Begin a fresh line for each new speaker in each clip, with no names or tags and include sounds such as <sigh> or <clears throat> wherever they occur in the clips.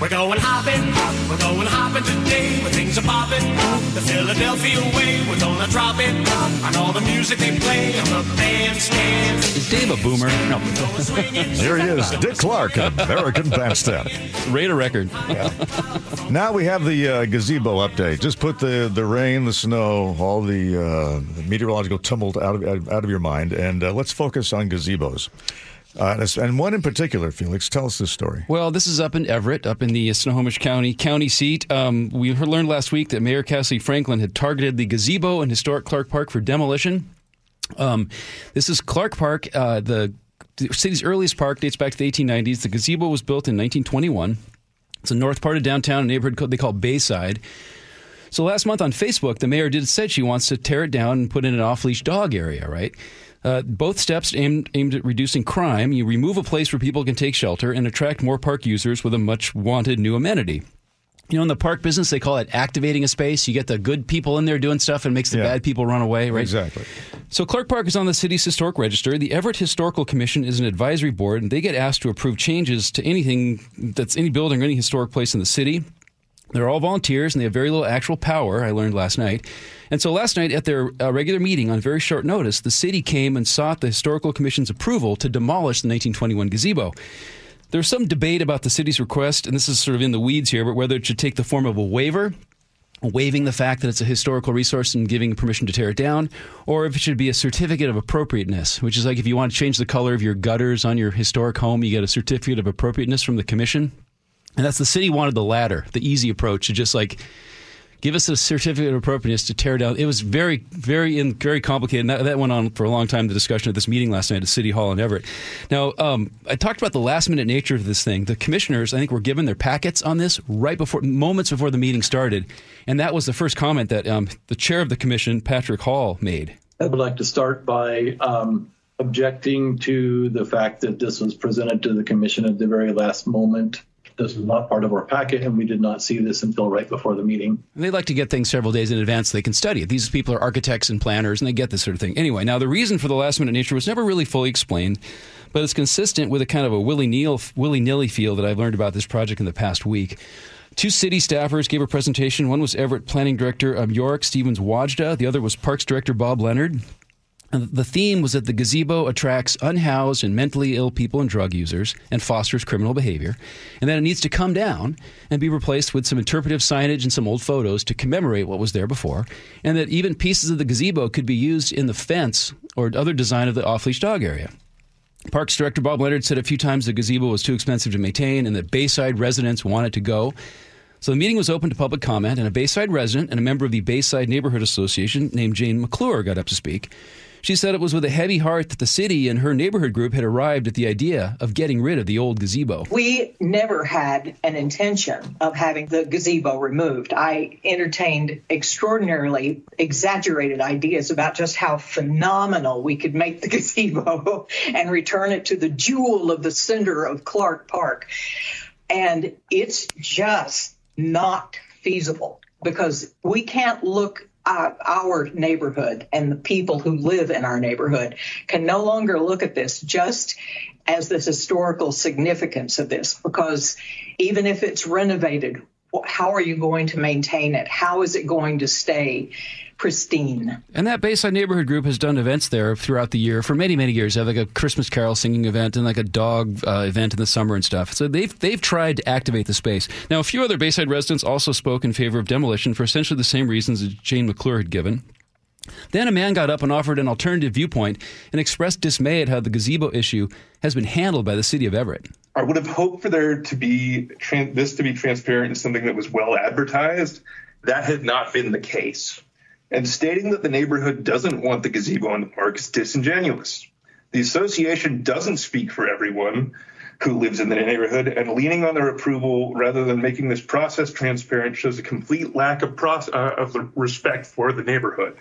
We're going hopping, we're going hopping today. Where things are popping, the Philadelphia way. We're gonna drop it on all the music they play on the bandstand.
Is Dave a boomer? No.
Here he is, Dick Clark, American Bandstand.
Rate a record.
Now we have the uh, gazebo update. Just put the, the rain, the snow, all the, uh, the meteorological tumult out of out of your mind, and uh, let's focus on gazebos. Uh, and one in particular, Feliks, tell us this story.
Well, this is up in Everett, up in the Snohomish County county seat. Um, we learned last week that Mayor Cassie Franklin had targeted the gazebo in historic Clark Park for demolition. Um, this is Clark Park, uh, the, the city's earliest park, dates back to the 1890s. The gazebo was built in 1921. It's the north part of downtown, a neighborhood they call Bayside. So last month on Facebook, the mayor did said she wants to tear it down and put in an off-leash dog area, right? Uh, both steps aimed, aimed at reducing crime. You remove a place where people can take shelter and attract more park users with a much wanted new amenity. You know, in the park business, they call it activating a space. You get the good people in there doing stuff and makes the
Yeah.
bad people run away, right?
Exactly.
So Clark Park is on the city's historic register. The Everett Historical Commission is an advisory board, and they get asked to approve changes to anything that's any building or any historic place in the city. They're all volunteers, and they have very little actual power. I learned last night. And so last night, at their uh, regular meeting on very short notice, the city came and sought the Historical Commission's approval to demolish the 1921 gazebo. There's some debate about the city's request, and this is sort of in the weeds here, but whether it should take the form of a waiver waiving the fact that it's a historical resource and giving permission to tear it down, or if it should be a certificate of appropriateness, which is like if you want to change the color of your gutters on your historic home, you get a certificate of appropriateness from the commission. And that's the city wanted the latter, the easy approach to just like give us a certificate of appropriateness to tear down. It was very, very, in, very complicated. That, that went on for a long time. The discussion at this meeting last night at City Hall in Everett. Now, um, I talked about the last minute nature of this thing. The commissioners, I think, were given their packets on this right before, moments before the meeting started, and that was the first comment that um, the chair of the commission, Patrick Hall, made.
I would like to start by um, objecting to the fact that this was presented to the commission at the very last moment. This was not part of our packet, and we did not see this until right before the meeting.
And they like to get things several days in advance so they can study it. These people are architects and planners, and they get this sort of thing. Anyway, now the reason for the last minute nature was never really fully explained, but it's consistent with a kind of a willy nilly feel that I've learned about this project in the past week. Two city staffers gave a presentation. One was Everett Planning Director um, Yorick Stevens Wajda. The other was Parks Director Bob Leonard. The theme was that the gazebo attracts unhoused and mentally ill people and drug users and fosters criminal behavior, and that it needs to come down and be replaced with some interpretive signage and some old photos to commemorate what was there before, and that even pieces of the gazebo could be used in the fence or other design of the off leash dog area. Parks Director Bob Leonard said a few times the gazebo was too expensive to maintain and that Bayside residents wanted to go. So the meeting was open to public comment, and a Bayside resident and a member of the Bayside Neighborhood Association named Jane McClure got up to speak. She said it was with a heavy heart that the city and her neighborhood group had arrived at the idea of getting rid of the old gazebo.
We never had an intention of having the gazebo removed. I entertained extraordinarily exaggerated ideas about just how phenomenal we could make the <laughs> gazebo and return it to the jewel of the center of Clark Park. And it's just not feasible because we can't look at our neighborhood and the people who live in our neighborhood can no longer look at this just as the historical significance of this because even if it's renovated how are you going to maintain it? How is it going to stay pristine
And that Bayside Neighborhood Group has done events there throughout the year for many, many years. They have like a Christmas carol singing event and like a dog uh, event in the summer and stuff. So they've they've tried to activate the space. Now, a few other Bayside residents also spoke in favor of demolition for essentially the same reasons that Jane McClure had given. Then a man got up and offered an alternative viewpoint and expressed dismay at how the gazebo issue has been handled by the city of Everett.
I would have hoped for there to be tran- this to be transparent and something that was well advertised. That had not been the case. And stating that the neighborhood doesn't want the gazebo in the park is disingenuous. The association doesn't speak for everyone who lives in the neighborhood, and leaning on their approval rather than making this process transparent shows a complete lack of, uh, of respect for the neighborhood.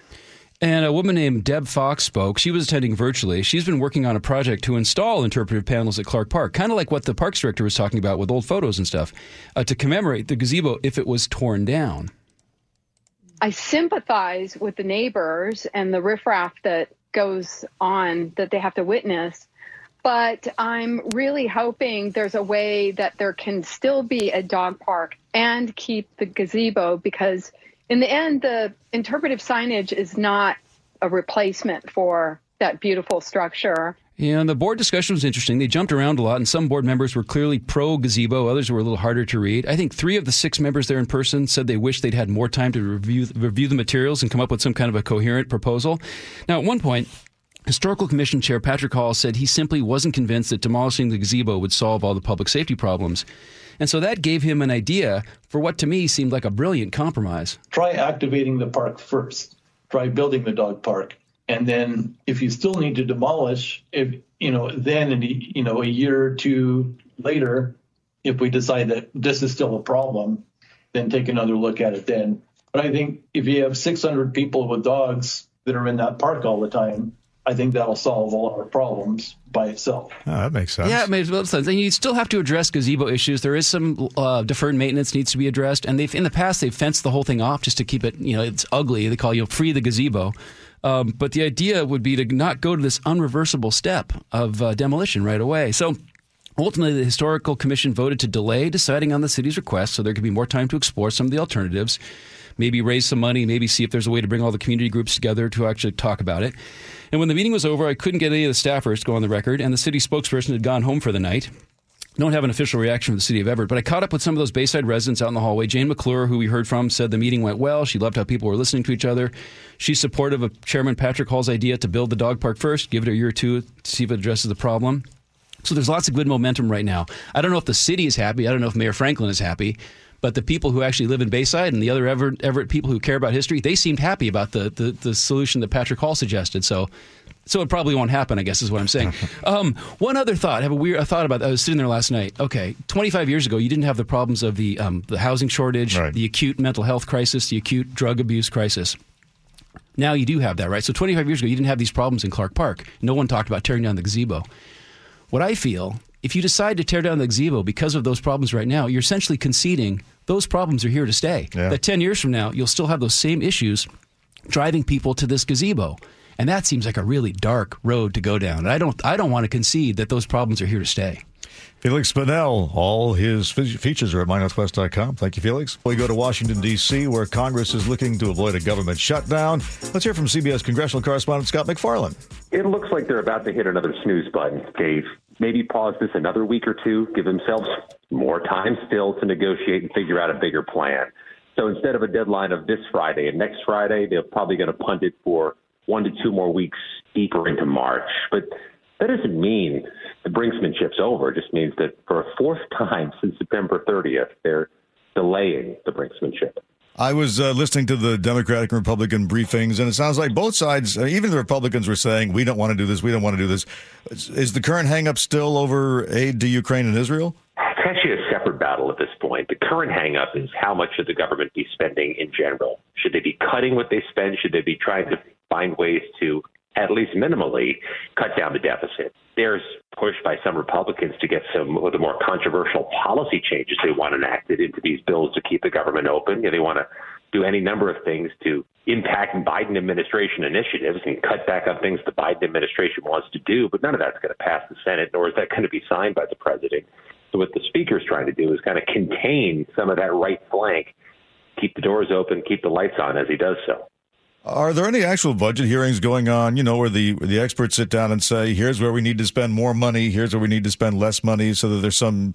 And a woman named Deb Fox spoke. She was attending virtually. She's been working on a project to install interpretive panels at Clark Park, kind of like what the parks director was talking about with old photos and stuff, uh, to commemorate the gazebo if it was torn down.
I sympathize with the neighbors and the riffraff that goes on that they have to witness. but I'm really hoping there's a way that there can still be a dog park and keep the gazebo because, in the end, the interpretive signage is not a replacement for that beautiful structure.
And the board discussion was interesting. They jumped around a lot, and some board members were clearly pro gazebo. Others were a little harder to read. I think three of the six members there in person said they wished they'd had more time to review review the materials and come up with some kind of a coherent proposal. Now, at one point, Historical Commission Chair Patrick Hall said he simply wasn't convinced that demolishing the gazebo would solve all the public safety problems. And so that gave him an idea for what to me seemed like a brilliant compromise.
Try activating the park first. Try building the dog park and then if you still need to demolish if you know then in you know a year or two later if we decide that this is still a problem then take another look at it then but i think if you have 600 people with dogs that are in that park all the time I think that'll solve all our problems by itself.
Oh, that makes sense.
Yeah, it makes a lot of sense. And you still have to address gazebo issues. There is some uh, deferred maintenance needs to be addressed, and they've in the past they've fenced the whole thing off just to keep it. You know, it's ugly. They call you know, free the gazebo. Um, but the idea would be to not go to this unreversible step of uh, demolition right away. So Ultimately, the Historical Commission voted to delay deciding on the city's request so there could be more time to explore some of the alternatives, maybe raise some money, maybe see if there's a way to bring all the community groups together to actually talk about it. And when the meeting was over, I couldn't get any of the staffers to go on the record, and the city spokesperson had gone home for the night don't have an official reaction from the city of Everett, but I caught up with some of those Bayside residents out in the hallway. Jane McClure, who we heard from, said the meeting went well. She loved how people were listening to each other. She's supportive of Chairman Patrick Hall's idea to build the dog park first, give it a year or two to see if it addresses the problem. So there's lots of good momentum right now. I don't know if the city is happy. I don't know if Mayor Franklin is happy. But the people who actually live in Bayside and the other Everett, Everett people who care about history, they seemed happy about the, the, the solution that Patrick Hall suggested. So so it probably won't happen. I guess is what I'm saying. <laughs> um, one other thought. I have a weird a thought about. That. I was sitting there last night. Okay, 25 years ago, you didn't have the problems of the um, the housing shortage, right. the acute mental health crisis, the acute drug abuse crisis. Now you do have that, right? So 25 years ago, you didn't have these problems in Clark Park. No one talked about tearing down the gazebo. What I feel, if you decide to tear down the gazebo because of those problems right now, you're essentially conceding those problems are here to stay. Yeah. That 10 years from now, you'll still have those same issues driving people to this gazebo. And that seems like a really dark road to go down. And I don't, I don't want to concede that those problems are here to stay.
Feliks Banel, all his features are at mynorthwest.com. Thank you, Feliks. We go to Washington, D.C., where Congress is looking to avoid a government shutdown. Let's hear from CBS congressional correspondent Scott MacFarlane.
It looks like they're about to hit another snooze button, Dave. Maybe pause this another week or two, give themselves more time still to negotiate and figure out a bigger plan. So instead of a deadline of this Friday and next Friday, they're probably going to punt it for one to two more weeks deeper into March. But that doesn't mean the brinksmanship's over. It just means that for a fourth <laughs> time since September 30th, they're delaying the brinksmanship.
I was uh, listening to the Democratic and Republican briefings, and it sounds like both sides, uh, even the Republicans, were saying, we don't want to do this, we don't want to do this. Is, is the current hangup still over aid to Ukraine and Israel?
It's actually a separate battle at this point. The current hangup is how much should the government be spending in general? Should they be cutting what they spend? Should they be trying to find ways to at least minimally cut down the deficit. There's push by some Republicans to get some of the more controversial policy changes they want enacted into these bills to keep the government open. You know, they want to do any number of things to impact Biden administration initiatives and cut back on things the Biden administration wants to do, but none of that's going to pass the Senate, nor is that going to be signed by the president. So what the speaker's trying to do is kind of contain some of that right flank, keep the doors open, keep the lights on as he does so.
Are there any actual budget hearings going on, you know, where the where the experts sit down and say, here's where we need to spend more money, here's where we need to spend less money, so that there's some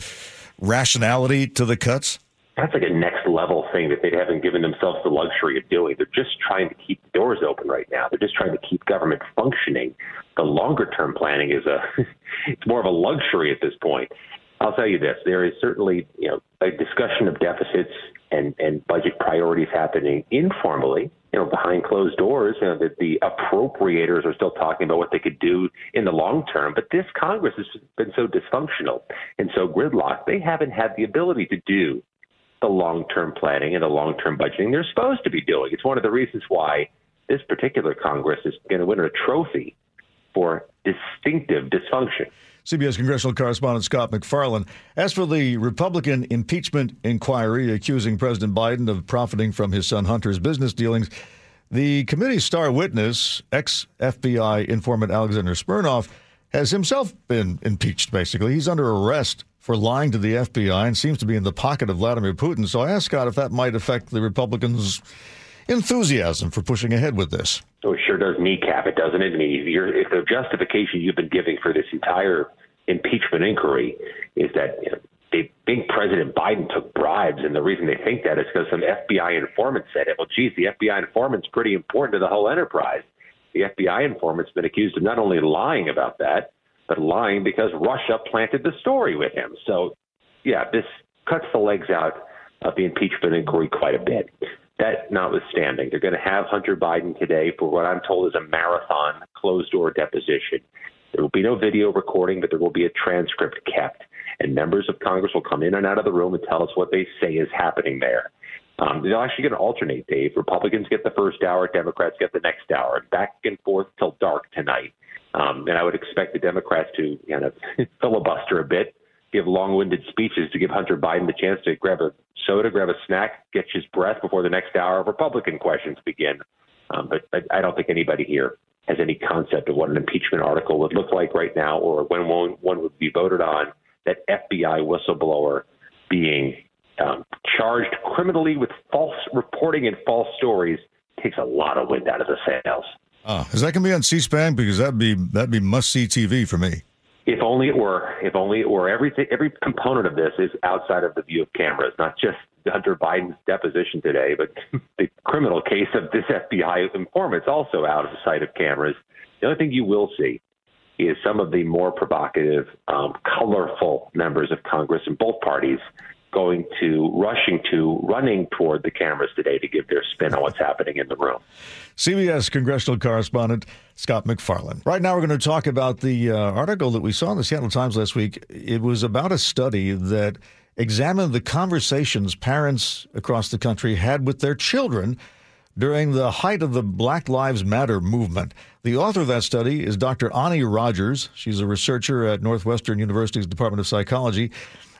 rationality to the cuts?
That's like a next level thing that they haven't given themselves the luxury of doing. They're just trying to keep the doors open right now. They're just trying to keep government functioning. The longer term planning is a <laughs> it's more of a luxury at this point. I'll tell you this: there is certainly you know a discussion of deficits and and budget priorities happening informally you know, behind closed doors, you know, that the appropriators are still talking about what they could do in the long term. But this Congress has been so dysfunctional and so gridlocked, they haven't had the ability to do the long term planning and the long term budgeting they're supposed to be doing. It's one of the reasons why this particular Congress is going to win a trophy for distinctive dysfunction.
CBS congressional correspondent Scott MacFarlane. As for the Republican impeachment inquiry accusing President Biden of profiting from his son Hunter's business dealings, the committee's star witness, ex FBI informant Alexander Smirnov, has himself been impeached, basically. He's under arrest for lying to the FBI and seems to be in the pocket of Vladimir Putin. So I asked Scott if that might affect the Republicans' enthusiasm for pushing ahead with this.
So it sure does kneecap it, doesn't it? I mean, if the justification you've been giving for this entire impeachment inquiry is that you know, they think President Biden took bribes, and the reason they think that is because some FBI informant said it. Well, geez, the FBI informant's pretty important to the whole enterprise. The FBI informant's been accused of not only lying about that, but lying because Russia planted the story with him. So, yeah, this cuts the legs out of the impeachment inquiry quite a bit. That notwithstanding, they're going to have Hunter Biden today for what I'm told is a marathon closed door deposition. There will be no video recording, but there will be a transcript kept. And members of Congress will come in and out of the room and tell us what they say is happening there. Um, they'll actually get to alternate, Dave. Republicans get the first hour, Democrats get the next hour, back and forth till dark tonight. Um, and I would expect the Democrats to kind of <laughs> filibuster a bit, give long-winded speeches to give Hunter Biden the chance to grab a soda, grab a snack, catch his breath before the next hour of Republican questions begin. Um, but I, I don't think anybody here has any concept of what an impeachment article would look like right now or when one, one would be voted on. That FBI whistleblower being um, charged criminally with false reporting and false stories takes a lot of wind out of the sails.
Uh, is that going to be on C-SPAN? Because that'd be that'd be must-see TV for me.
If only it were. If only it were. Everything, every component of this is outside of the view of cameras. Not just Hunter Biden's deposition today, but <laughs> the criminal case of this FBI informant is also out of sight of cameras. The only thing you will see is some of the more provocative, um, colorful members of Congress in both parties going to rushing to running toward the cameras today to give their spin on what's happening in the room.
CBS congressional correspondent Scott MacFarlane. Right now, we're going to talk about the uh, article that we saw in the Seattle Times last week. It was about a study that examined the conversations parents across the country had with their children during the height of the Black Lives Matter movement. The author of that study is Dr. Onnie Rodgers. She's a researcher at Northwestern University's Department of Psychology.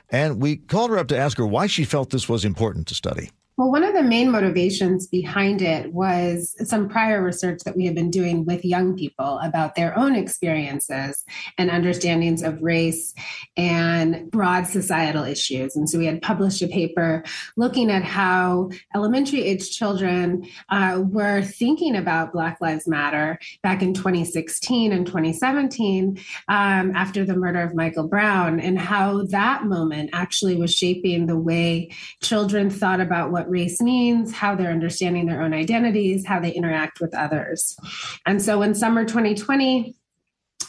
And we called her up to ask her why she felt this was important to study.
Well, one of the main motivations behind it was some prior research that we had been doing with young people about their own experiences and understandings of race and broad societal issues. And so we had published a paper looking at how elementary age children uh, were thinking about Black Lives Matter back in 2016 and 2017 um, after the murder of Michael Brown, and how that moment actually was shaping the way children thought about what what race means, how they're understanding their own identities, how they interact with others. And so when summer 2020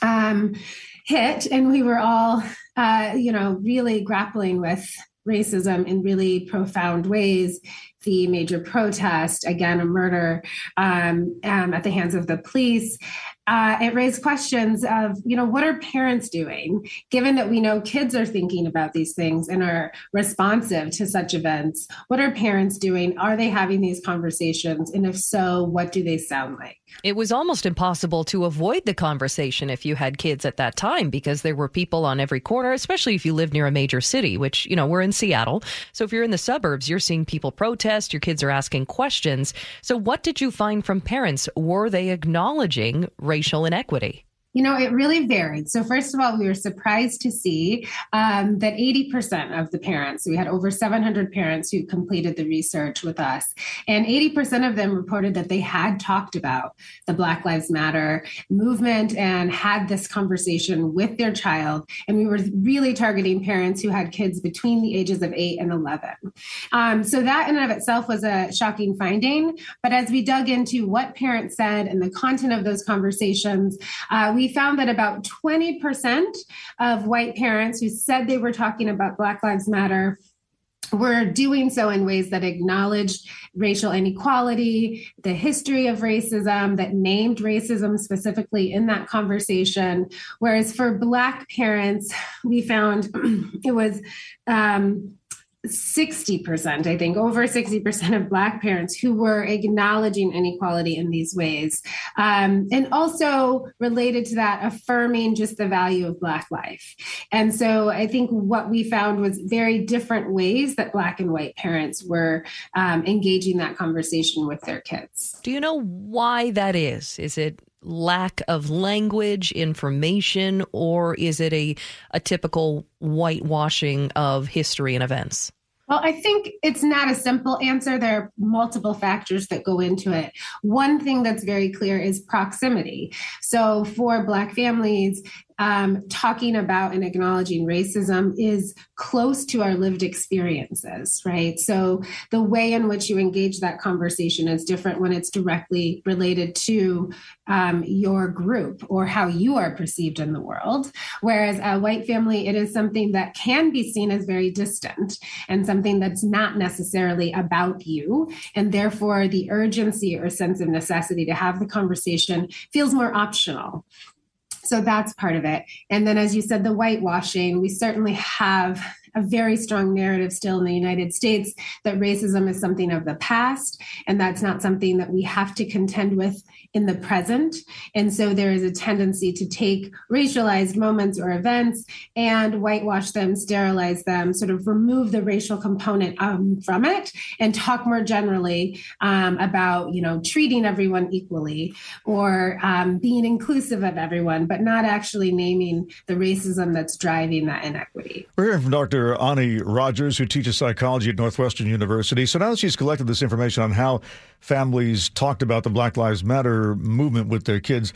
um, hit, and we were all, uh, you know, really grappling with racism in really profound ways the major protest, again, a murder um, um, at the hands of the police, uh, it raised questions of, you know, what are parents doing, given that we know kids are thinking about these things and are responsive to such events? What are parents doing? Are they having these conversations? And if so, what do they sound like?
It was almost impossible to avoid the conversation if you had kids at that time because there were people on every corner, especially if you live near a major city, which, you know, we're in Seattle. So if you're in the suburbs, you're seeing people protest, your kids are asking questions. So what did you find from parents? Were they acknowledging racial inequity?
You know, it really varied. So, first of all, we were surprised to see um, that 80% of the parents, we had over 700 parents who completed the research with us, and 80% of them reported that they had talked about the Black Lives Matter movement and had this conversation with their child. And we were really targeting parents who had kids between the ages of 8 and 11. Um, so, that in and of itself was a shocking finding. But as we dug into what parents said and the content of those conversations, uh, we we found that about 20% of white parents who said they were talking about Black Lives Matter were doing so in ways that acknowledged racial inequality, the history of racism, that named racism specifically in that conversation. Whereas for Black parents, we found <clears throat> it was um, 60%, I think, over 60% of Black parents who were acknowledging inequality in these ways. Um, and also related to that, affirming just the value of Black life. And so I think what we found was very different ways that Black and white parents were um, engaging that conversation with their kids.
Do you know why that is? Is it lack of language, information, or is it a, a typical whitewashing of history and events?
Well, I think it's not a simple answer. There are multiple factors that go into it. One thing that's very clear is proximity. So, for Black families, um, talking about and acknowledging racism is close to our lived experiences, right? So the way in which you engage that conversation is different when it's directly related to um, your group or how you are perceived in the world. Whereas a white family, it is something that can be seen as very distant and something that's not necessarily about you. And therefore, the urgency or sense of necessity to have the conversation feels more optional. So that's part of it. And then, as you said, the whitewashing, we certainly have a very strong narrative still in the United States that racism is something of the past, and that's not something that we have to contend with in the present. And so there is a tendency to take racialized moments or events and whitewash them, sterilize them, sort of remove the racial component um, from it, and talk more generally um, about, you know, treating everyone equally or um, being inclusive of everyone, but not actually naming the racism that's driving that inequity.
We're hearing from Dr. Onnie Rodgers, who teaches psychology at Northwestern University. So now that she's collected this information on how families talked about the Black Lives Matter movement with their kids,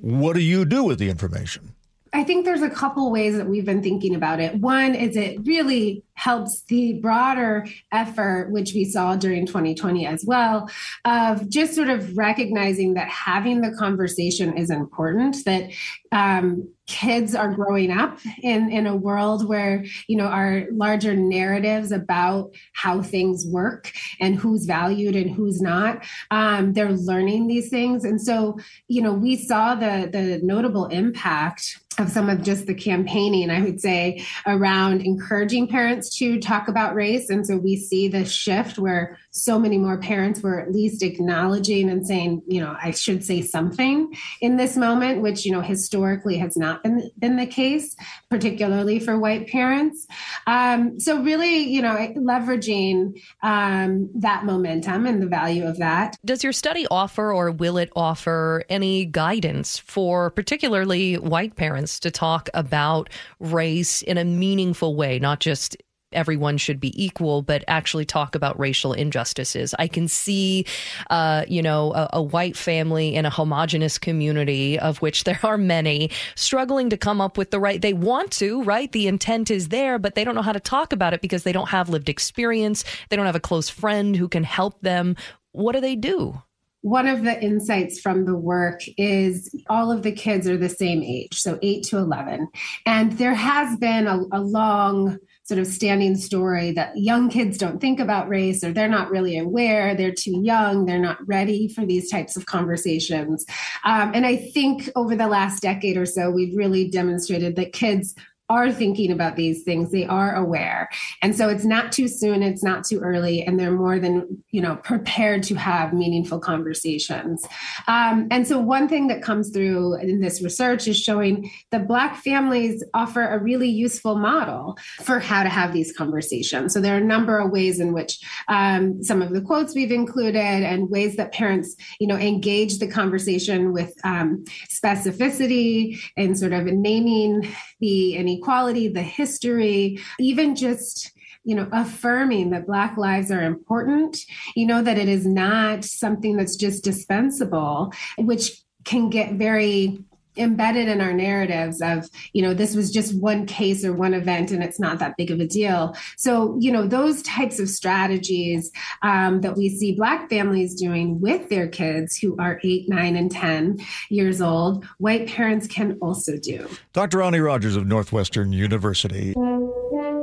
what do you do with the information?
I think there's a couple ways that we've been thinking about it. One is it really helps the broader effort, which we saw during 2020 as well, of just sort of recognizing that having the conversation is important, that um, kids are growing up in, in a world where, you know, our larger narratives about how things work and who's valued and who's not, um, they're learning these things. And so, you know, we saw the, the notable impact of some of just the campaigning, I would say, around encouraging parents to talk about race. And so we see this shift where so many more parents were at least acknowledging and saying, you know, I should say something in this moment, which, you know, historically has not been, been the case, particularly for white parents. Um, so really, you know, leveraging um, that momentum and the value of that.
Does your study offer or will it offer any guidance for particularly white parents to talk about race in a meaningful way, not just everyone should be equal, but actually talk about racial injustices. I can see, uh, you know, a, a, white family in a homogenous community, of which there are many, struggling to come up with the right. They want to, right? The intent is there, but they don't know how to talk about it because they don't have lived experience. They don't have a close friend who can help them. What do they do?
One of the insights from the work is all of the kids are the same age, so 8 to 11. And there has been a, a long sort of standing story that young kids don't think about race or they're not really aware, they're too young, they're not ready for these types of conversations. Um, and I think over the last decade or so, we've really demonstrated that kids are thinking about these things. They are aware. And so it's not too soon it's not too early and they're more than you know prepared to have meaningful conversations. Um, and so one thing that comes through in this research is showing that black families offer a really useful model for how to have these conversations. So there are a number of ways in which um, some of the quotes we've included and ways that parents you know engage the conversation with um, specificity and sort of naming the any inequality, the history, even just you know affirming that black lives are important you know that it is not something that's just dispensable which can get very embedded in our narratives of you know this was just one case or one event and it's not that big of a deal. So you know those types of strategies um, that we see black families doing with their kids who are 8 9 and 10 years old white parents can also do.
Dr onnie rodgers of northwestern university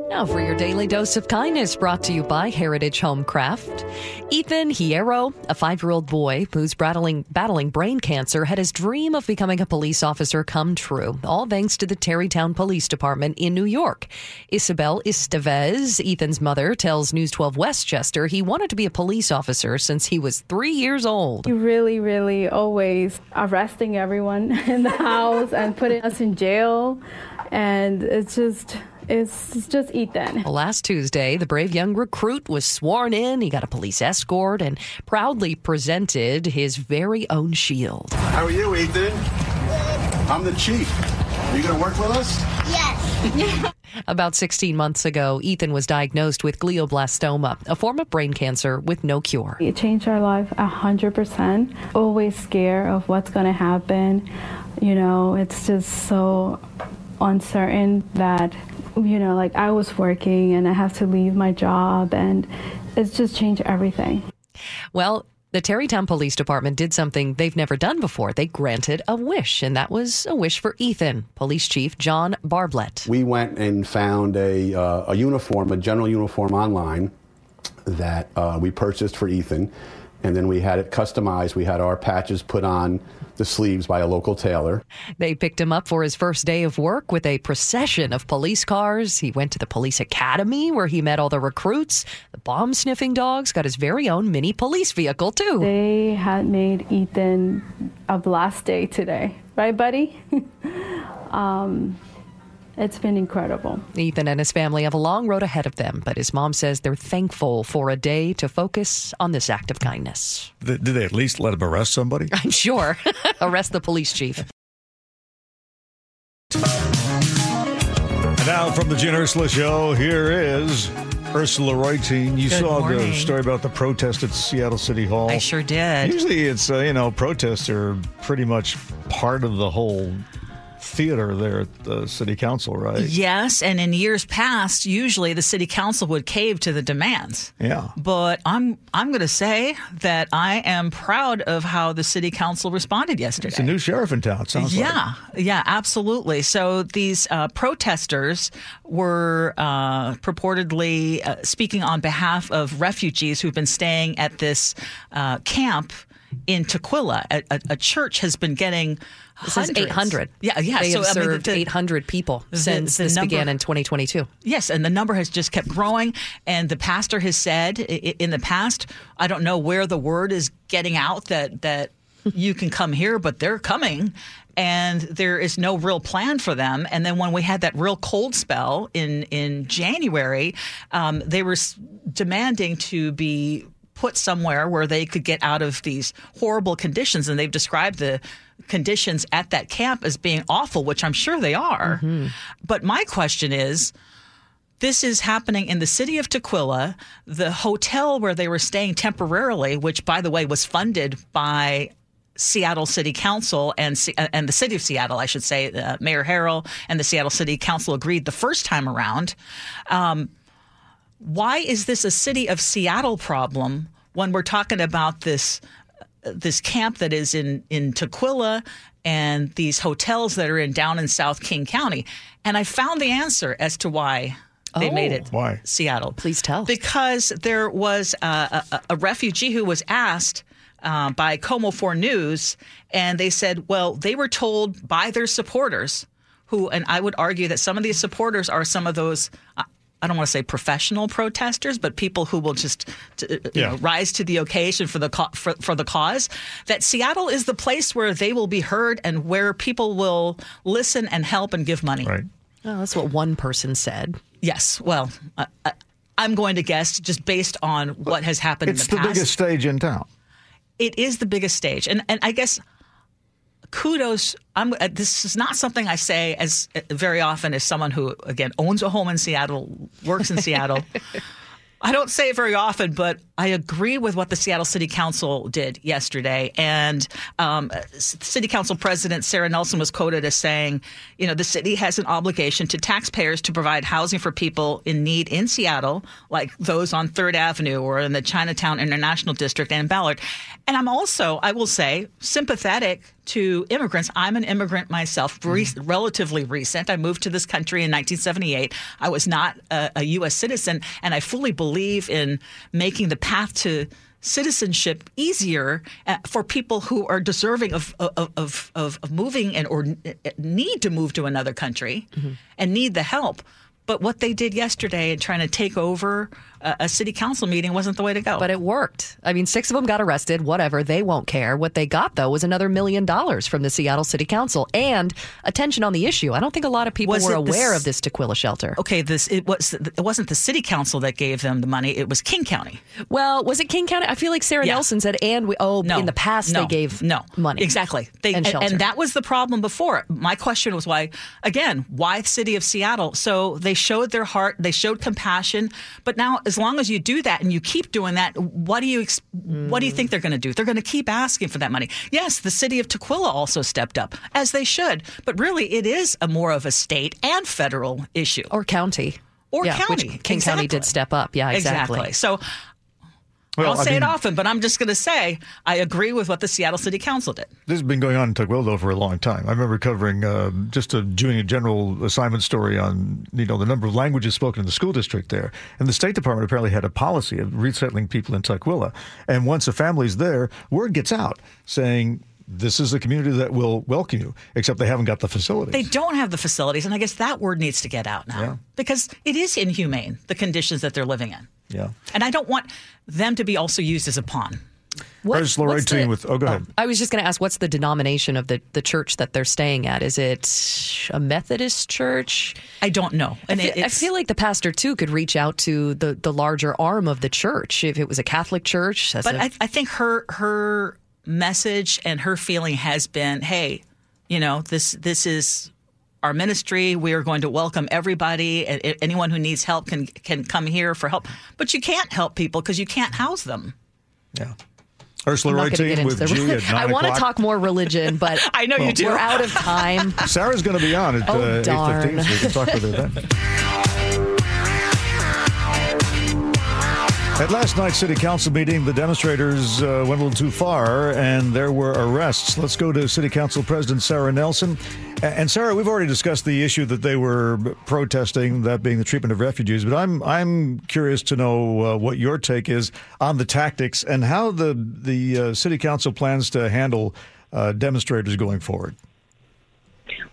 now for your daily dose of kindness brought to you by Heritage Homecraft. Ethan Hierro, a five-year-old boy who's battling, battling brain cancer, had his dream of becoming a police officer come true, all thanks to the Tarrytown Police Department in New York. Isabel Estevez, Ethan's mother, tells News 12 Westchester he wanted to be a police officer since he was three years old.
He Really, really always arresting everyone <laughs> in the house and putting us in jail. And it's just It's just Ethan.
Well, last Tuesday, the brave young recruit was sworn in. He got a police escort and proudly presented his very own shield.
How are you, Ethan? I'm the chief. Are you going to work with us?
Yes. <laughs>
About 16 months ago, Ethan was diagnosed with glioblastoma, a form of brain cancer with no cure.
It changed our life a hundred percent. Always scared of what's gonna happen. You know, it's just so uncertain that you know, like I was working and I have to leave my job and it's just changed everything.
Well, the Tarrytown Police Department did something they've never done before. They granted a wish, and that was a wish for Ethan, Police Chief John Barbelet.
We went and found a, uh, a uniform, a general uniform online that uh, we purchased for Ethan. And then we had it customized. We had our patches put on the sleeves by a local tailor.
They picked him up for his first day of work with a procession of police cars. He went to the police academy where he met all the recruits. The bomb sniffing dogs got his very own mini police vehicle, too.
They had made Ethan a blast day today, right, buddy? <laughs> um, it's been incredible.
Ethan and his family have a long road ahead of them, but his mom says they're thankful for a day to focus on this act of kindness.
Th- Did they at least let him arrest somebody?
I'm sure. <laughs> Arrest the police chief.
And now from the Gene Ursula Show, here is Ursula Reutin. You
Good
saw
morning.
the story about the protest at Seattle City Hall.
I sure did.
Usually it's, uh, you know, protests are pretty much part of the whole theater there at the city council, right?
Yes, and in years past, usually the city council would cave to the demands.
Yeah.
But I'm I'm going to say that I am proud of how the city council responded yesterday.
It's a new sheriff in town, sounds like.
yeah, yeah, absolutely. So these uh, protesters were uh, purportedly uh, speaking on behalf of refugees who've been staying at this uh, camp in Tukwila. A, a, a church has been getting.
This is 800.
Yeah, yeah.
They
so
have
I mean,
served
the-
800 people
the-
since
the
this
number-
began in 2022.
Yes, and the number has just kept growing. And the pastor has said in the past, I don't know where the word is getting out that that <laughs> you can come here, but they're coming. And there is no real plan for them. And then when we had that real cold spell in in January, um, they were s- demanding to be put somewhere where they could get out of these horrible conditions. And they've described the conditions at that camp as being awful, which I'm sure they are. But my question is this is happening in the city of Tukwila, the hotel where they were staying temporarily, which, by the way, was funded by Seattle City Council and and the city of Seattle, I should say, uh, Mayor Harrell and the Seattle City Council agreed the first time around. Um, why is this a city of Seattle problem when we're talking about this this camp that is in in Tukwila and these hotels that are in down in South King County? And I found the answer as to why they made it
Why?
Seattle.
Please tell.
Because there was a, a, a refugee who was asked uh, by KOMO 4 News, and they said, well, they were told by their supporters, who, and I would argue that some of these supporters are some of those. Uh, I don't want to say professional protesters, but people who will just t- you
Yeah.
know, rise to the occasion for the co- for, for the cause. That Seattle is the place where they will be heard and where people will listen and help and give money.
Right.
Well, that's what one person said.
Yes. Well, I, I, I'm going to guess just based on what has happened
It's
in the,
the
past.
biggest stage in town.
It is the biggest stage, and and I guess kudos. I'm. uh, This is not something I say as uh, very often as someone who again owns a home in Seattle, works in Seattle. <laughs> I don't say it very often, but I agree with what the Seattle City Council did yesterday. And um, City Council President Sara Nelson was quoted as saying, you know, the city has an obligation to taxpayers to provide housing for people in need in Seattle, like those on Third Avenue or in the Chinatown International District and Ballard. And I'm also, I will say, sympathetic to immigrants. I'm an immigrant myself, re- relatively recent. I moved to this country in 1978. I was not a, a U.S. citizen, and I fully believe in making the path to citizenship easier uh, for people who are deserving of of, of, of, moving and or need to move to another country and need the help. But what they did yesterday in trying to take over a, a city council meeting wasn't the way to go.
But it worked. I mean, six of them got arrested, whatever. They won't care. What they got, though, was another million dollars from the Seattle City Council and attention on the issue. I don't think a lot of people
Was
were aware of this Tukwila shelter.
okay, this it was it wasn't the city council that gave them the money; it was King County.
Well, was it King County? I feel like Sara
Yeah.
Nelson said, and we, oh,
No,
in the past
no,
they gave
no
money.
exactly. They
and
and,
shelter.
and that was the problem before. My question was why again why the city of Seattle? So they showed their heart, they showed compassion, but now as long as you do that and you keep doing that, what do you ex- what do you think mm. they're going to do? They're going to keep asking for that money. Yes, the city of Tukwila also stepped up as they should, but really it is a more of a state and federal issue
or county.
or
Yeah,
county.
King County did step up. Yeah, exactly.
So
Well,
I'll
I
say
mean-
it often, but I'm just going to say I agree with what the Seattle City Council did.
This has been going on in Tukwila for a long time. I remember covering uh, just a, doing a general assignment story on you know the number of languages spoken in the school district there, and the State Department apparently had a policy of resettling people in Tukwila. And once a family's there, word gets out saying this is a community that will welcome you, except they haven't got the facilities.
They don't have the facilities, and I guess that word needs to get out now
Yeah.
because it is inhumane the conditions that they're living in,
yeah.
and I don't want them to be also used as a pawn.
What-
Where's Lorraine
what's the-
with? Oh, go oh, ahead.
I was just going to ask, what's the denomination of the, the church that they're staying at? Is it a Methodist church?
I don't know.
I
And
feel,
it-
I feel like the pastor too could reach out to the, the larger arm of the church if it was a Catholic church. that's
But
a-
I, I think her her message and her feeling has been, hey, you know, this this is our ministry. We are going to welcome everybody. Anyone who needs help can can come here for help. But you can't help people because you can't house them.
Yeah. Ursula
I'm
Roy team with
into
G at <laughs> 9
I want to talk more religion, but <laughs>
I know you do.
We're out of time. <laughs>
Sara's going to be on at
Oh,
uh,
darn.
8.15, so we can talk with her then. At last night's city council meeting, the demonstrators uh, went a little too far and there were arrests. Let's go to city council president Sara Nelson. And Sara, we've already discussed the issue that they were protesting, that being the treatment of refugees, but I'm I'm curious to know uh, what your take is on the tactics and how the the uh, city council plans to handle uh, demonstrators going forward.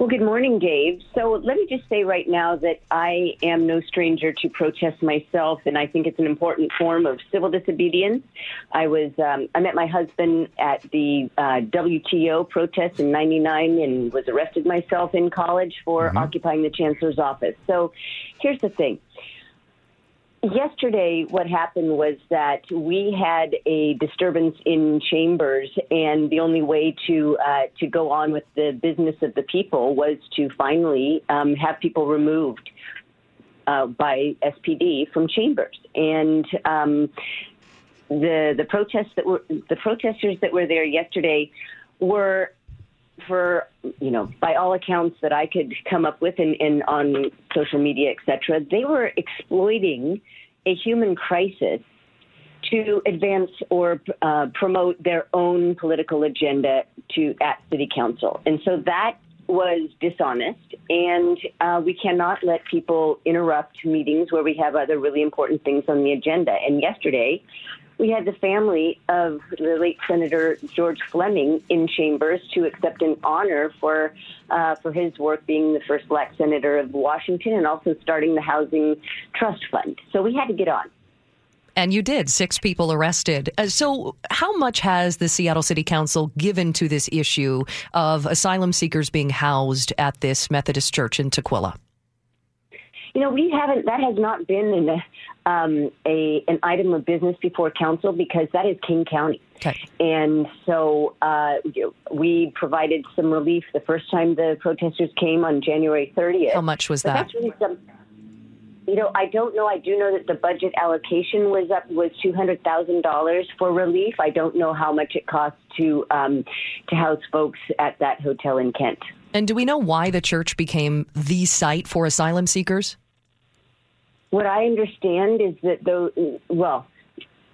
Well, good morning, Dave. So let me just say right now that I am no stranger to protest myself, and I think it's an important form of civil disobedience. I was um, I met my husband at the uh, WTO protest in '99 and was arrested myself in college for occupying the chancellor's office. So here's the thing. Yesterday, what happened was that we had a disturbance in chambers, and the only way to uh, to go on with the business of the people was to finally um, have people removed uh, by SPD from chambers. And um, the the protests that were the protesters that were there yesterday were for you know by all accounts that I could come up with in, in on social media etc they were exploiting a human crisis to advance or uh, promote their own political agenda to at city council. And so that was dishonest. And uh, we cannot let people interrupt meetings where we have other really important things on the agenda. And yesterday we had the family of the late Senator George Fleming in chambers to accept an honor for uh, for his work being the first black senator of Washington and also starting the Housing Trust Fund. So we had to get on.
And you did. Six people arrested. Uh, so, how much has the Seattle City Council given to this issue of asylum seekers being housed at this Methodist church in Tukwila?
You know, we haven't. That has not been in a, um, a an item of business before council because that is King County.
Okay.
And so uh, we provided some relief the first time the protesters came on January 30th.
How much was
But
that?
Really some. You know, I don't know. I do know that the budget allocation was up was two hundred thousand dollars for relief. I don't know how much it costs to um, to house folks at that hotel in Kent.
And do we know why the church became the site for asylum seekers?
What I understand is that the well,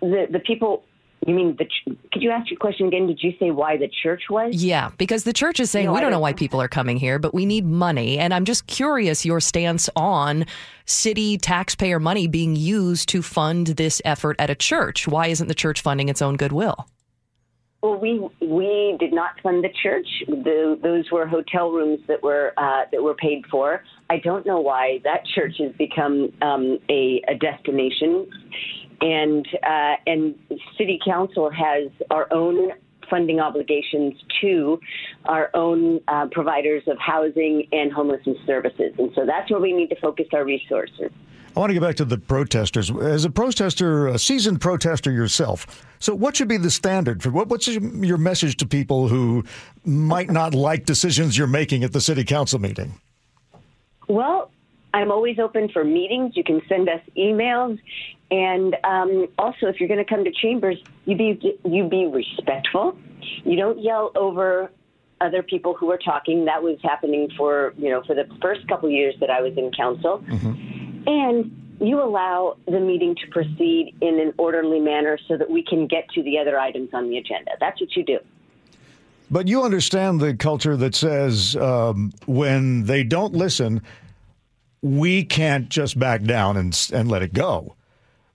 the the people. You mean the? Could you ask your question again? Did you say why the church was?
Yeah, because the church is saying
No,
we don't know why people are coming here, but we need money. And I'm just curious your stance on city taxpayer money being used to fund this effort at a church. Why isn't the church funding its own goodwill?
Well, we we did not fund the church. The, those were hotel rooms that were uh, that were paid for. I don't know why that church has become um, a, a destination, and uh, and city council has our own funding obligations to our own uh, providers of housing and homelessness services, and so that's where we need to focus our resources.
I want to get back to the protesters. As a protester, a seasoned protester yourself, so what should be the standard for what, what's your message to people who might not like decisions you're making at the city council meeting?
Well, I'm always open for meetings. You can send us emails, and um, also if you're going to come to chambers, you be you be respectful. You don't yell over other people who are talking. That was happening for you know for the first couple years that I was in council. Mm-hmm and you allow the meeting to proceed in an orderly manner so that we can get to the other items on the agenda. That's what you do.
But you understand the culture that says um, when they don't listen, we can't just back down and, and let it go.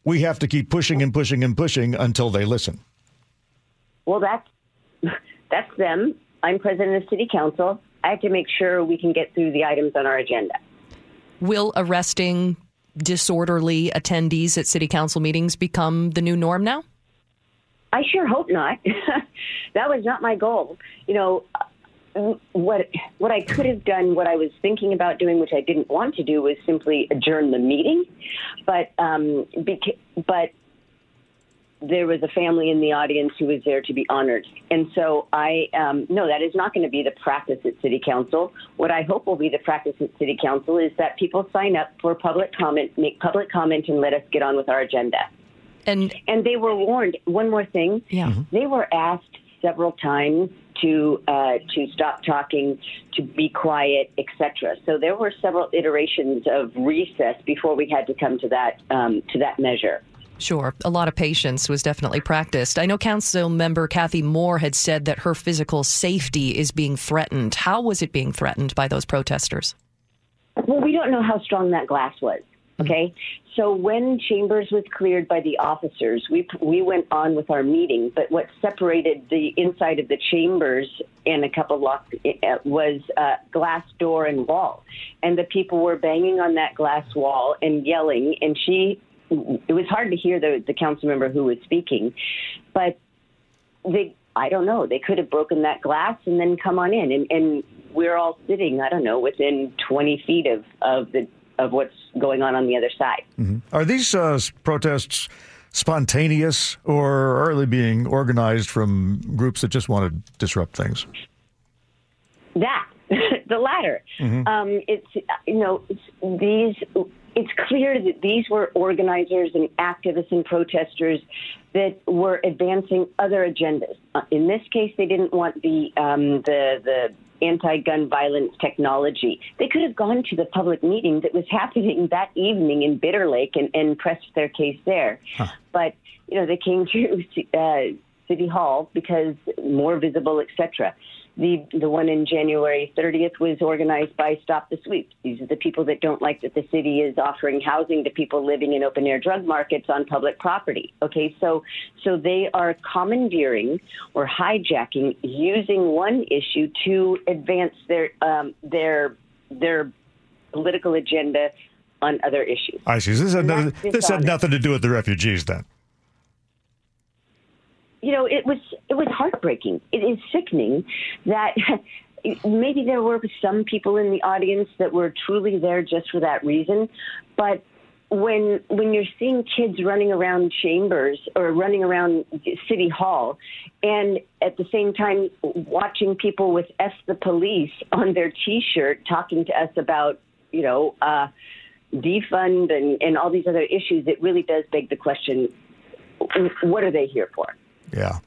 We have to keep pushing and pushing and pushing until they listen.
Well, that's <laughs> that's them. I'm president of the city council. I have to make sure we can get through the items on our agenda.
Will arresting disorderly attendees at city council meetings become the new norm now?
I sure hope not. <laughs> that was not my goal. You know, what what I could have done, what I was thinking about doing, which I didn't want to do, was simply adjourn the meeting. But um, beca- but there was a family in the audience who was there to be honored. And so I, um, no, that is not going to be the practice at City Council. What I hope will be the practice at City Council is that people sign up for public comment, make public comment, and let us get on with our agenda.
And
and they were warned. One more thing.
Yeah. Mm-hmm.
They were asked several times to uh, to stop talking, to be quiet, etc. So there were several iterations of recess before we had to come to that um, to that measure.
Sure. A lot of patience was definitely practiced. I know Council member Cathy Moore had said that her physical safety is being threatened. How was it being threatened by those protesters?
Well, we don't know how strong that glass was. Okay, so when Chambers was cleared by the officers, we we went on with our meeting. But what separated the inside of the chambers and a couple locks uh, was uh, glass door and wall, and the people were banging on that glass wall and yelling. And she it was hard to hear the the council member who was speaking, but they I don't know they could have broken that glass and then come on in and and we're all sitting I don't know within 20 feet of of the of what's going on on the other side.
Mm-hmm. Are these uh, protests? Spontaneous, or are they being organized from groups that just want to disrupt things?
That <laughs> the latter. Mm-hmm. Um, it's you know it's, these it's clear that these were organizers and activists and protesters that were advancing other agendas. Uh, in this case, they didn't want the um, the the anti-gun violence technology. They could have gone to the public meeting that was happening that evening in Bitter Lake and, and pressed their case there. Huh. But you know, they came <laughs> to uh, City Hall because more visible, etc. The the one in January 30th was organized by Stop the Sweeps. These are the people that don't like that the city is offering housing to people living in open air drug markets on public property. Okay, so so they are commandeering or hijacking using one issue to advance their um, their their political agenda on other issues.
I see. This had, nothing, this had nothing to do with the refugees then
you know, it was it was heartbreaking. It is sickening that <laughs> maybe there were some people in the audience that were truly there just for that reason, but when when you're seeing kids running around chambers or running around city hall and at the same time watching people with s the police on their t-shirt talking to us about you know uh defund and and all these other issues it really does beg the question what are they here for
yeah.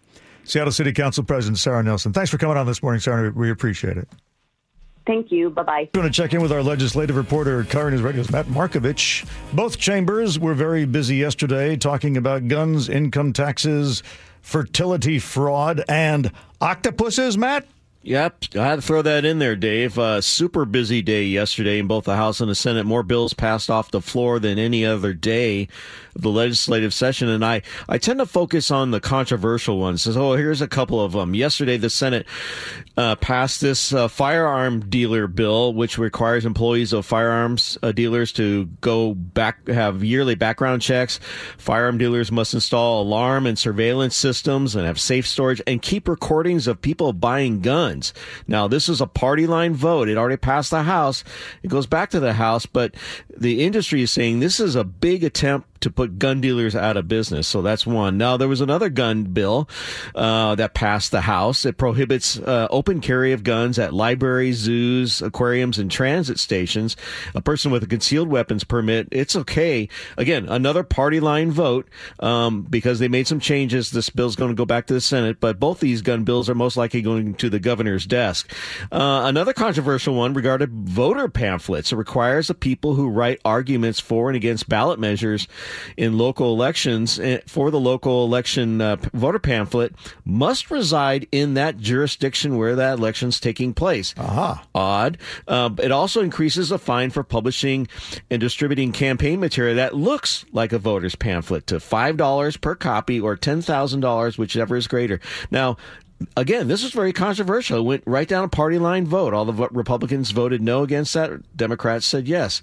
Seattle City Council President Sara Nelson. Thanks for coming on this morning, Sara. We appreciate it.
Thank you. Bye bye.
Going to check in with our legislative reporter, KIRO News Radio's Matt Markovich. Both chambers were very busy yesterday talking about guns, income taxes, fertility fraud, and octopuses, Matt?
Yep, I had to throw that in there, Dave. Uh, super busy day yesterday in both the House and the Senate. More bills passed off the floor than any other day of the legislative session, and I, I tend to focus on the controversial ones. So, oh, here's a couple of them. Yesterday, the Senate uh, passed this uh, firearm dealer bill, which requires employees of firearms uh, dealers to go back, have yearly background checks. Firearm dealers must install alarm and surveillance systems and have safe storage and keep recordings of people buying guns. Now, this is a party line vote. It already passed the House. It goes back to the House, but the industry is saying this is a big attempt to put gun dealers out of business. So that's one. Now, there was another gun bill uh, that passed the House. It prohibits uh, open carry of guns at libraries, zoos, aquariums, and transit stations. A person with a concealed weapons permit, it's okay. Again, another party line vote um, because they made some changes. This bill's going to go back to the Senate, but both these gun bills are most likely going to the governor's desk. Uh, another controversial one regarded voter pamphlets. It requires the people who write arguments for and against ballot measures in local elections eh, for the local election uh, voter pamphlet must reside in that jurisdiction where that election's taking place.
Aha.
Odd. Uh, it also increases the fine for publishing and distributing campaign material that looks like a voter's pamphlet to $5 per copy or $10,000, whichever is greater. Now, again, this was very controversial. It went right down a party line vote. All the Republicans voted no against that. Democrats said yes.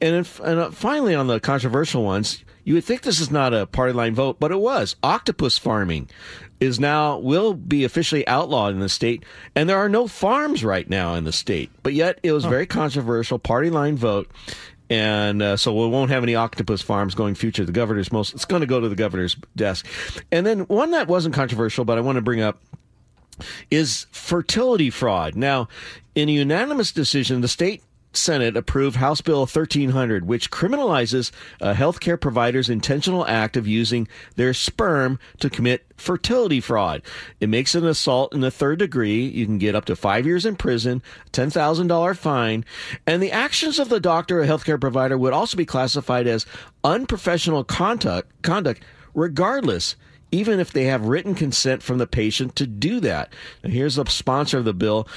And, if, and uh, finally, on the controversial ones, you would think this is not a party line vote, but it was. Octopus farming is now will be officially outlawed in the state, and there are no farms right now in the state. But yet, it was very controversial party line vote. And uh, so we won't have any octopus farms going future. The governor's most, it's going to go to the governor's desk. And then one that wasn't controversial, but I want to bring up is fertility fraud. Now, in a unanimous decision, the state Senate approved House Bill 1300, which criminalizes a healthcare provider's intentional act of using their sperm to commit fertility fraud. It makes an assault in the third degree. You can get up to five years in prison, $10,000 fine, and the actions of the doctor or healthcare provider would also be classified as unprofessional conduct, conduct regardless even if they have written consent from the patient to do that. Now, here's the sponsor of the bill,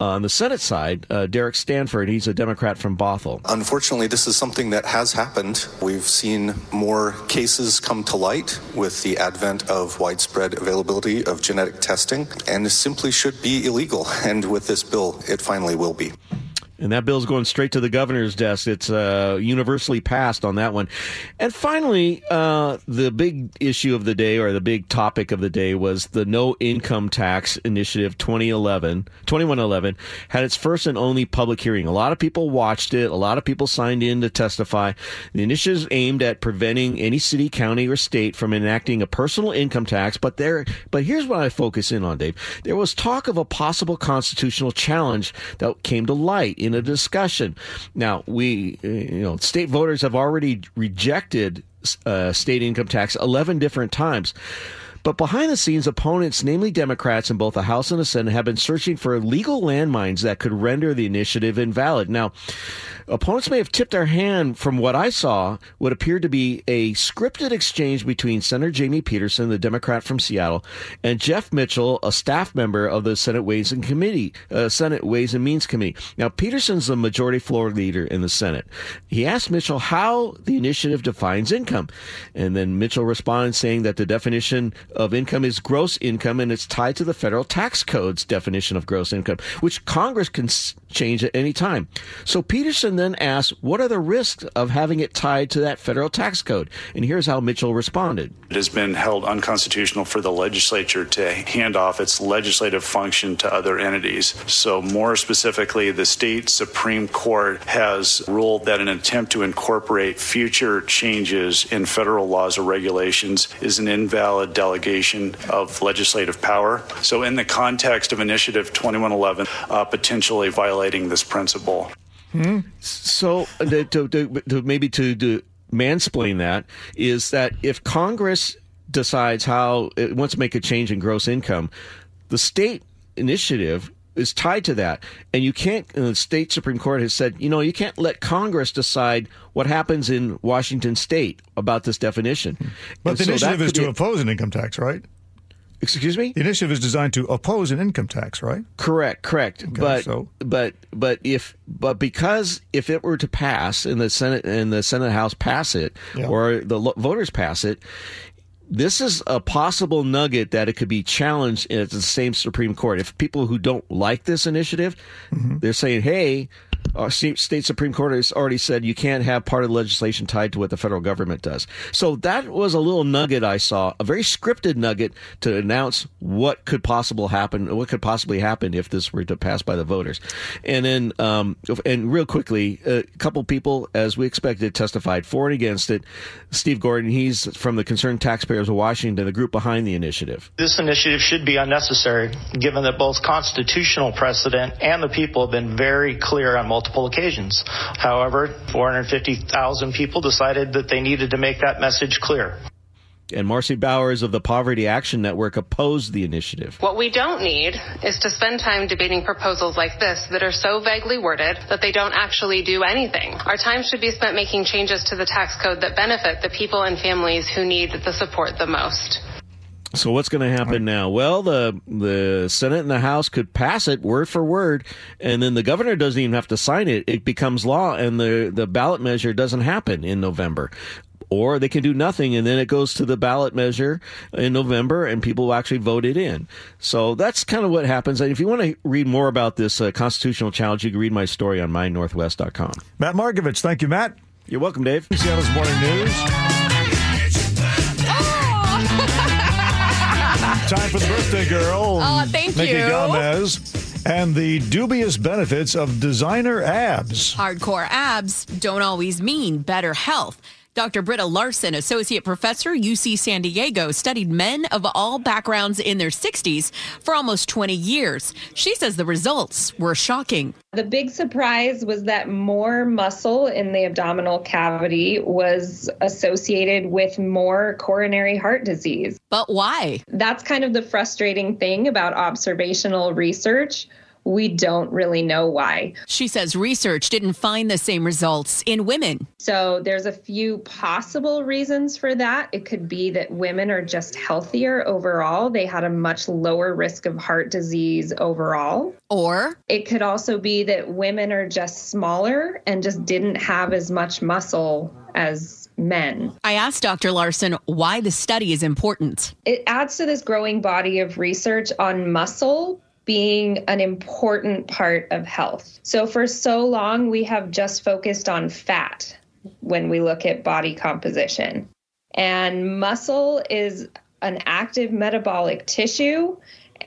on the Senate side, uh, Derek Stanford, he's a Democrat from Bothell.
Unfortunately, this is something that has happened. We've seen more cases come to light with the advent of widespread availability of genetic testing, and simply should be illegal. <laughs> And with this bill, it finally will be.
And that bill's going straight to the governor's desk. It's uh, universally passed on that one. And finally, uh, the big issue of the day or the big topic of the day was the No Income Tax Initiative 2011, 2111 had its first and only public hearing. A lot of people watched it. A lot of people signed in to testify. The initiative is aimed at preventing any city, county, or state from enacting a personal income tax. But there, but here's what I focus in on, Dave. There was talk of a possible constitutional challenge that came to light in a discussion. Now, we, uh, you know, state voters have already rejected uh, state income tax 11 different times. But behind the scenes, opponents, namely Democrats in both the House and the Senate, have been searching for legal landmines that could render the initiative invalid. Now, opponents may have tipped their hand from what I saw, what appeared to be a scripted exchange between Senator Jamie Pedersen, the Democrat from Seattle, and Jeff Mitchell, a staff member of the Senate Ways and Committee, uh, Senate Ways and Means Committee. Now, Pedersen's the majority floor leader in the Senate. He asked Mitchell how the initiative defines income, and then Mitchell responded saying that the definition of income is gross income and it's tied to the federal tax code's definition of gross income, which Congress can change at any time. So Pedersen then asked, what are the risks of having it tied to that federal tax code? And here's how Mitchell responded.
It has been held unconstitutional for the legislature to hand off its legislative function to other entities. So more specifically, the state Supreme Court has ruled that an attempt to incorporate future changes in federal laws or regulations is an invalid delegation of legislative power. So, in the context of Initiative 2111, uh, potentially violating this principle.
Hmm. So, uh, to, to, to maybe to, to mansplain that is that if Congress decides how it wants to make a change in gross income, the state initiative is tied to that. And you can't, the state Supreme Court has said, you know, you can't let Congress decide what happens in Washington state about this definition.
But
and
the
so
initiative is to
be,
oppose an income tax, right?
Excuse me.
The initiative is designed to oppose an income tax, right?
Correct, correct. but
so-
but but if but because if it were to pass and the Senate and the Senate House pass it
Yeah.
or the lo- voters pass it, this is a possible nugget that it could be challenged at the same Supreme Court. If people who don't like this initiative, mm-hmm. they're saying, "Hey." Our state state Supreme Court has already said you can't have part of the legislation tied to what the federal government does. So that was a little nugget I saw, a very scripted nugget to announce what could possible happen, what could possibly happen if this were to pass by the voters. And then, um, and real quickly, a couple people, as we expected, testified for and against it. Steve Gordon, he's from the Concerned Taxpayers of Washington, the group behind the initiative.
This initiative should be unnecessary, given that both constitutional precedent and the people have been very clear on multiple occasions. However, 450,000 people decided that they needed to make that message clear.
And Marcy Bowers of the Poverty Action Network opposed the initiative.
What we don't need is to spend time debating proposals like this that are so vaguely worded that they don't actually do anything. Our time should be spent making changes to the tax code that benefit the people and families who need the support the most.
So what's going to happen now? Well, the the Senate and the House could pass it word for word, and then the governor doesn't even have to sign it. It becomes law, and the the ballot measure doesn't happen in November. Or they can do nothing, and then it goes to the ballot measure in November, and people will actually vote it in. So that's kind of what happens. And if you want to read more about this uh, constitutional challenge, you can read my story on mynorthwest.com.
Matt Markovich, thank you, Matt.
You're welcome, Dave.
Seattle's Morning News. Time for the birthday girl.
Oh, thank
Micki
you.
Gamez. And the dubious benefits of designer abs.
Hardcore abs don't always mean better health. Dr. Britta Larsen, associate professor, UC San Diego, studied men of all backgrounds in their 60s for almost 20 years. She says the results were shocking.
The big surprise was that more muscle in the abdominal cavity was associated with more coronary heart disease.
But why?
That's kind of the frustrating thing about observational research. We don't really know why.
She says research didn't find the same results in women.
So there's a few possible reasons for that. It could be that women are just healthier overall. They had a much lower risk of heart disease overall.
Or
it could also be that women are just smaller and just didn't have as much muscle as men.
I asked Dr. Larsen why the study is important.
It adds to this growing body of research on muscle being an important part of health. So, for so long, we have just focused on fat when we look at body composition. And muscle is an active metabolic tissue.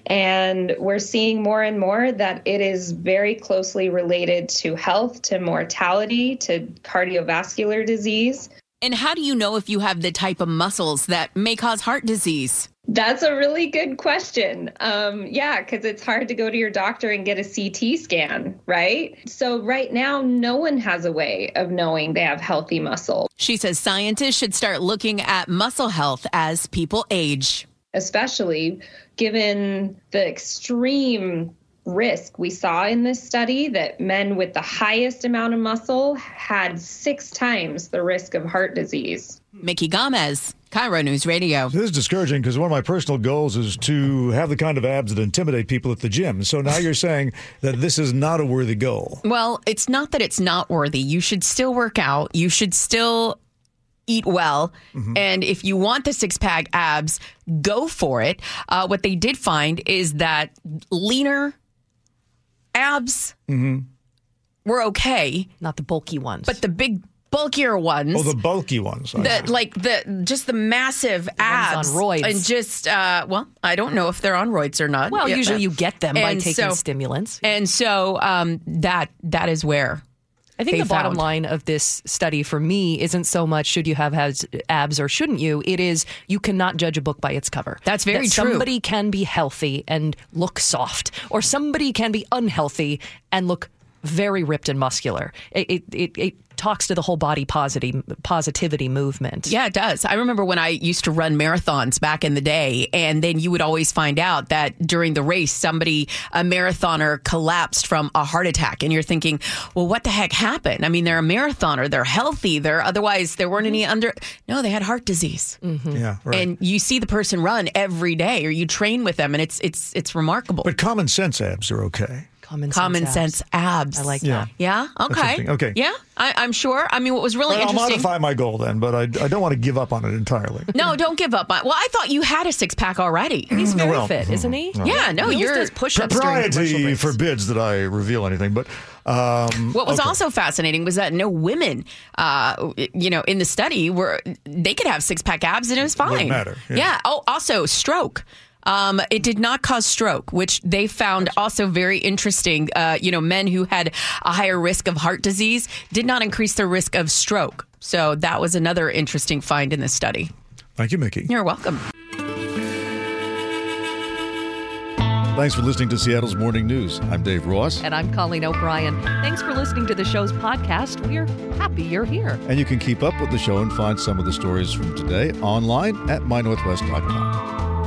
And we're seeing more and more that it is very closely related to health, to mortality, to cardiovascular disease.
And how do you know if you have the type of muscles that may cause heart disease?
That's a really good question. Um, yeah, because it's hard to go to your doctor and get a CT scan, right? So, right now, no one has a way of knowing they have healthy muscle.
She says scientists should start looking at muscle health as people age.
Especially given the extreme risk we saw in this study that men with the highest amount of muscle had six times the risk of heart disease.
Micki Gamez, KIRO News Radio.
This is discouraging because one of my personal goals is to have the kind of abs that intimidate people at the gym. So now you're <laughs> saying that this is not a worthy goal.
Well, it's not that it's not worthy. You should still work out. You should still eat well. And if you want the six pack abs, go for it. Uh, what they did find is that leaner abs
Mm-hmm.
were okay,
not the bulky ones,
but the big bulkier ones.
Oh, the bulky ones. I
the like the just the massive abs
on roids.
and just uh well I don't know if they're on roids or not.
Well,
Yeah.
usually you get them by taking
so-
stimulants.
And so um that that is where
I think
they
the bottom line of this study for me isn't so much should you have has abs or shouldn't you. It is you cannot judge a book by its cover.
That's very
That
true.
Somebody can be healthy and look soft, or somebody can be unhealthy and look very ripped and muscular. It it it, it talks to the whole body positivity positivity movement.
Yeah, it does. I remember when I used to run marathons back in the day, and then you would always find out that during the race, somebody, a marathoner, collapsed from a heart attack, and you're thinking, well, what the heck happened? I mean, they're a marathoner, they're healthy, they're otherwise there weren't any under. No, they had heart disease. Mm-hmm.
Yeah, right.
And you see the person run every day, or you train with them, and it's it's it's remarkable.
but common sense abs are okay.
Common,
Common sense abs.
I like
Yeah.
that.
Yeah. Okay.
Okay.
Yeah. I, I'm sure. I mean, what was really
All right, I'll
interesting.
modify my goal then, but I, I don't want to give up on it entirely.
No, don't give up. on Well, I thought you had a six pack already.
He's very
Well,
fit, isn't he?
no.
Yeah, no,
He always
you're
does push-ups during
Propriety forbids that I reveal anything, but um,
What was
okay.
also fascinating was that no women, uh, you know, in the study were they could have six pack abs and it was fine.
Wouldn't matter, yeah.
Oh, also stroke. Um, it did not cause stroke, which they found also very interesting. Uh, you know, men who had a higher risk of heart disease did not increase their risk of stroke. So that was another interesting find in this study.
Thank you, Micki.
You're welcome.
Thanks for listening to Seattle's Morning News. I'm Dave Ross,
And I'm Colleen O'Brien. Thanks for listening to the show's podcast. We're happy you're here.
and you can keep up with the show and find some of the stories from today online at mynorthwest.com.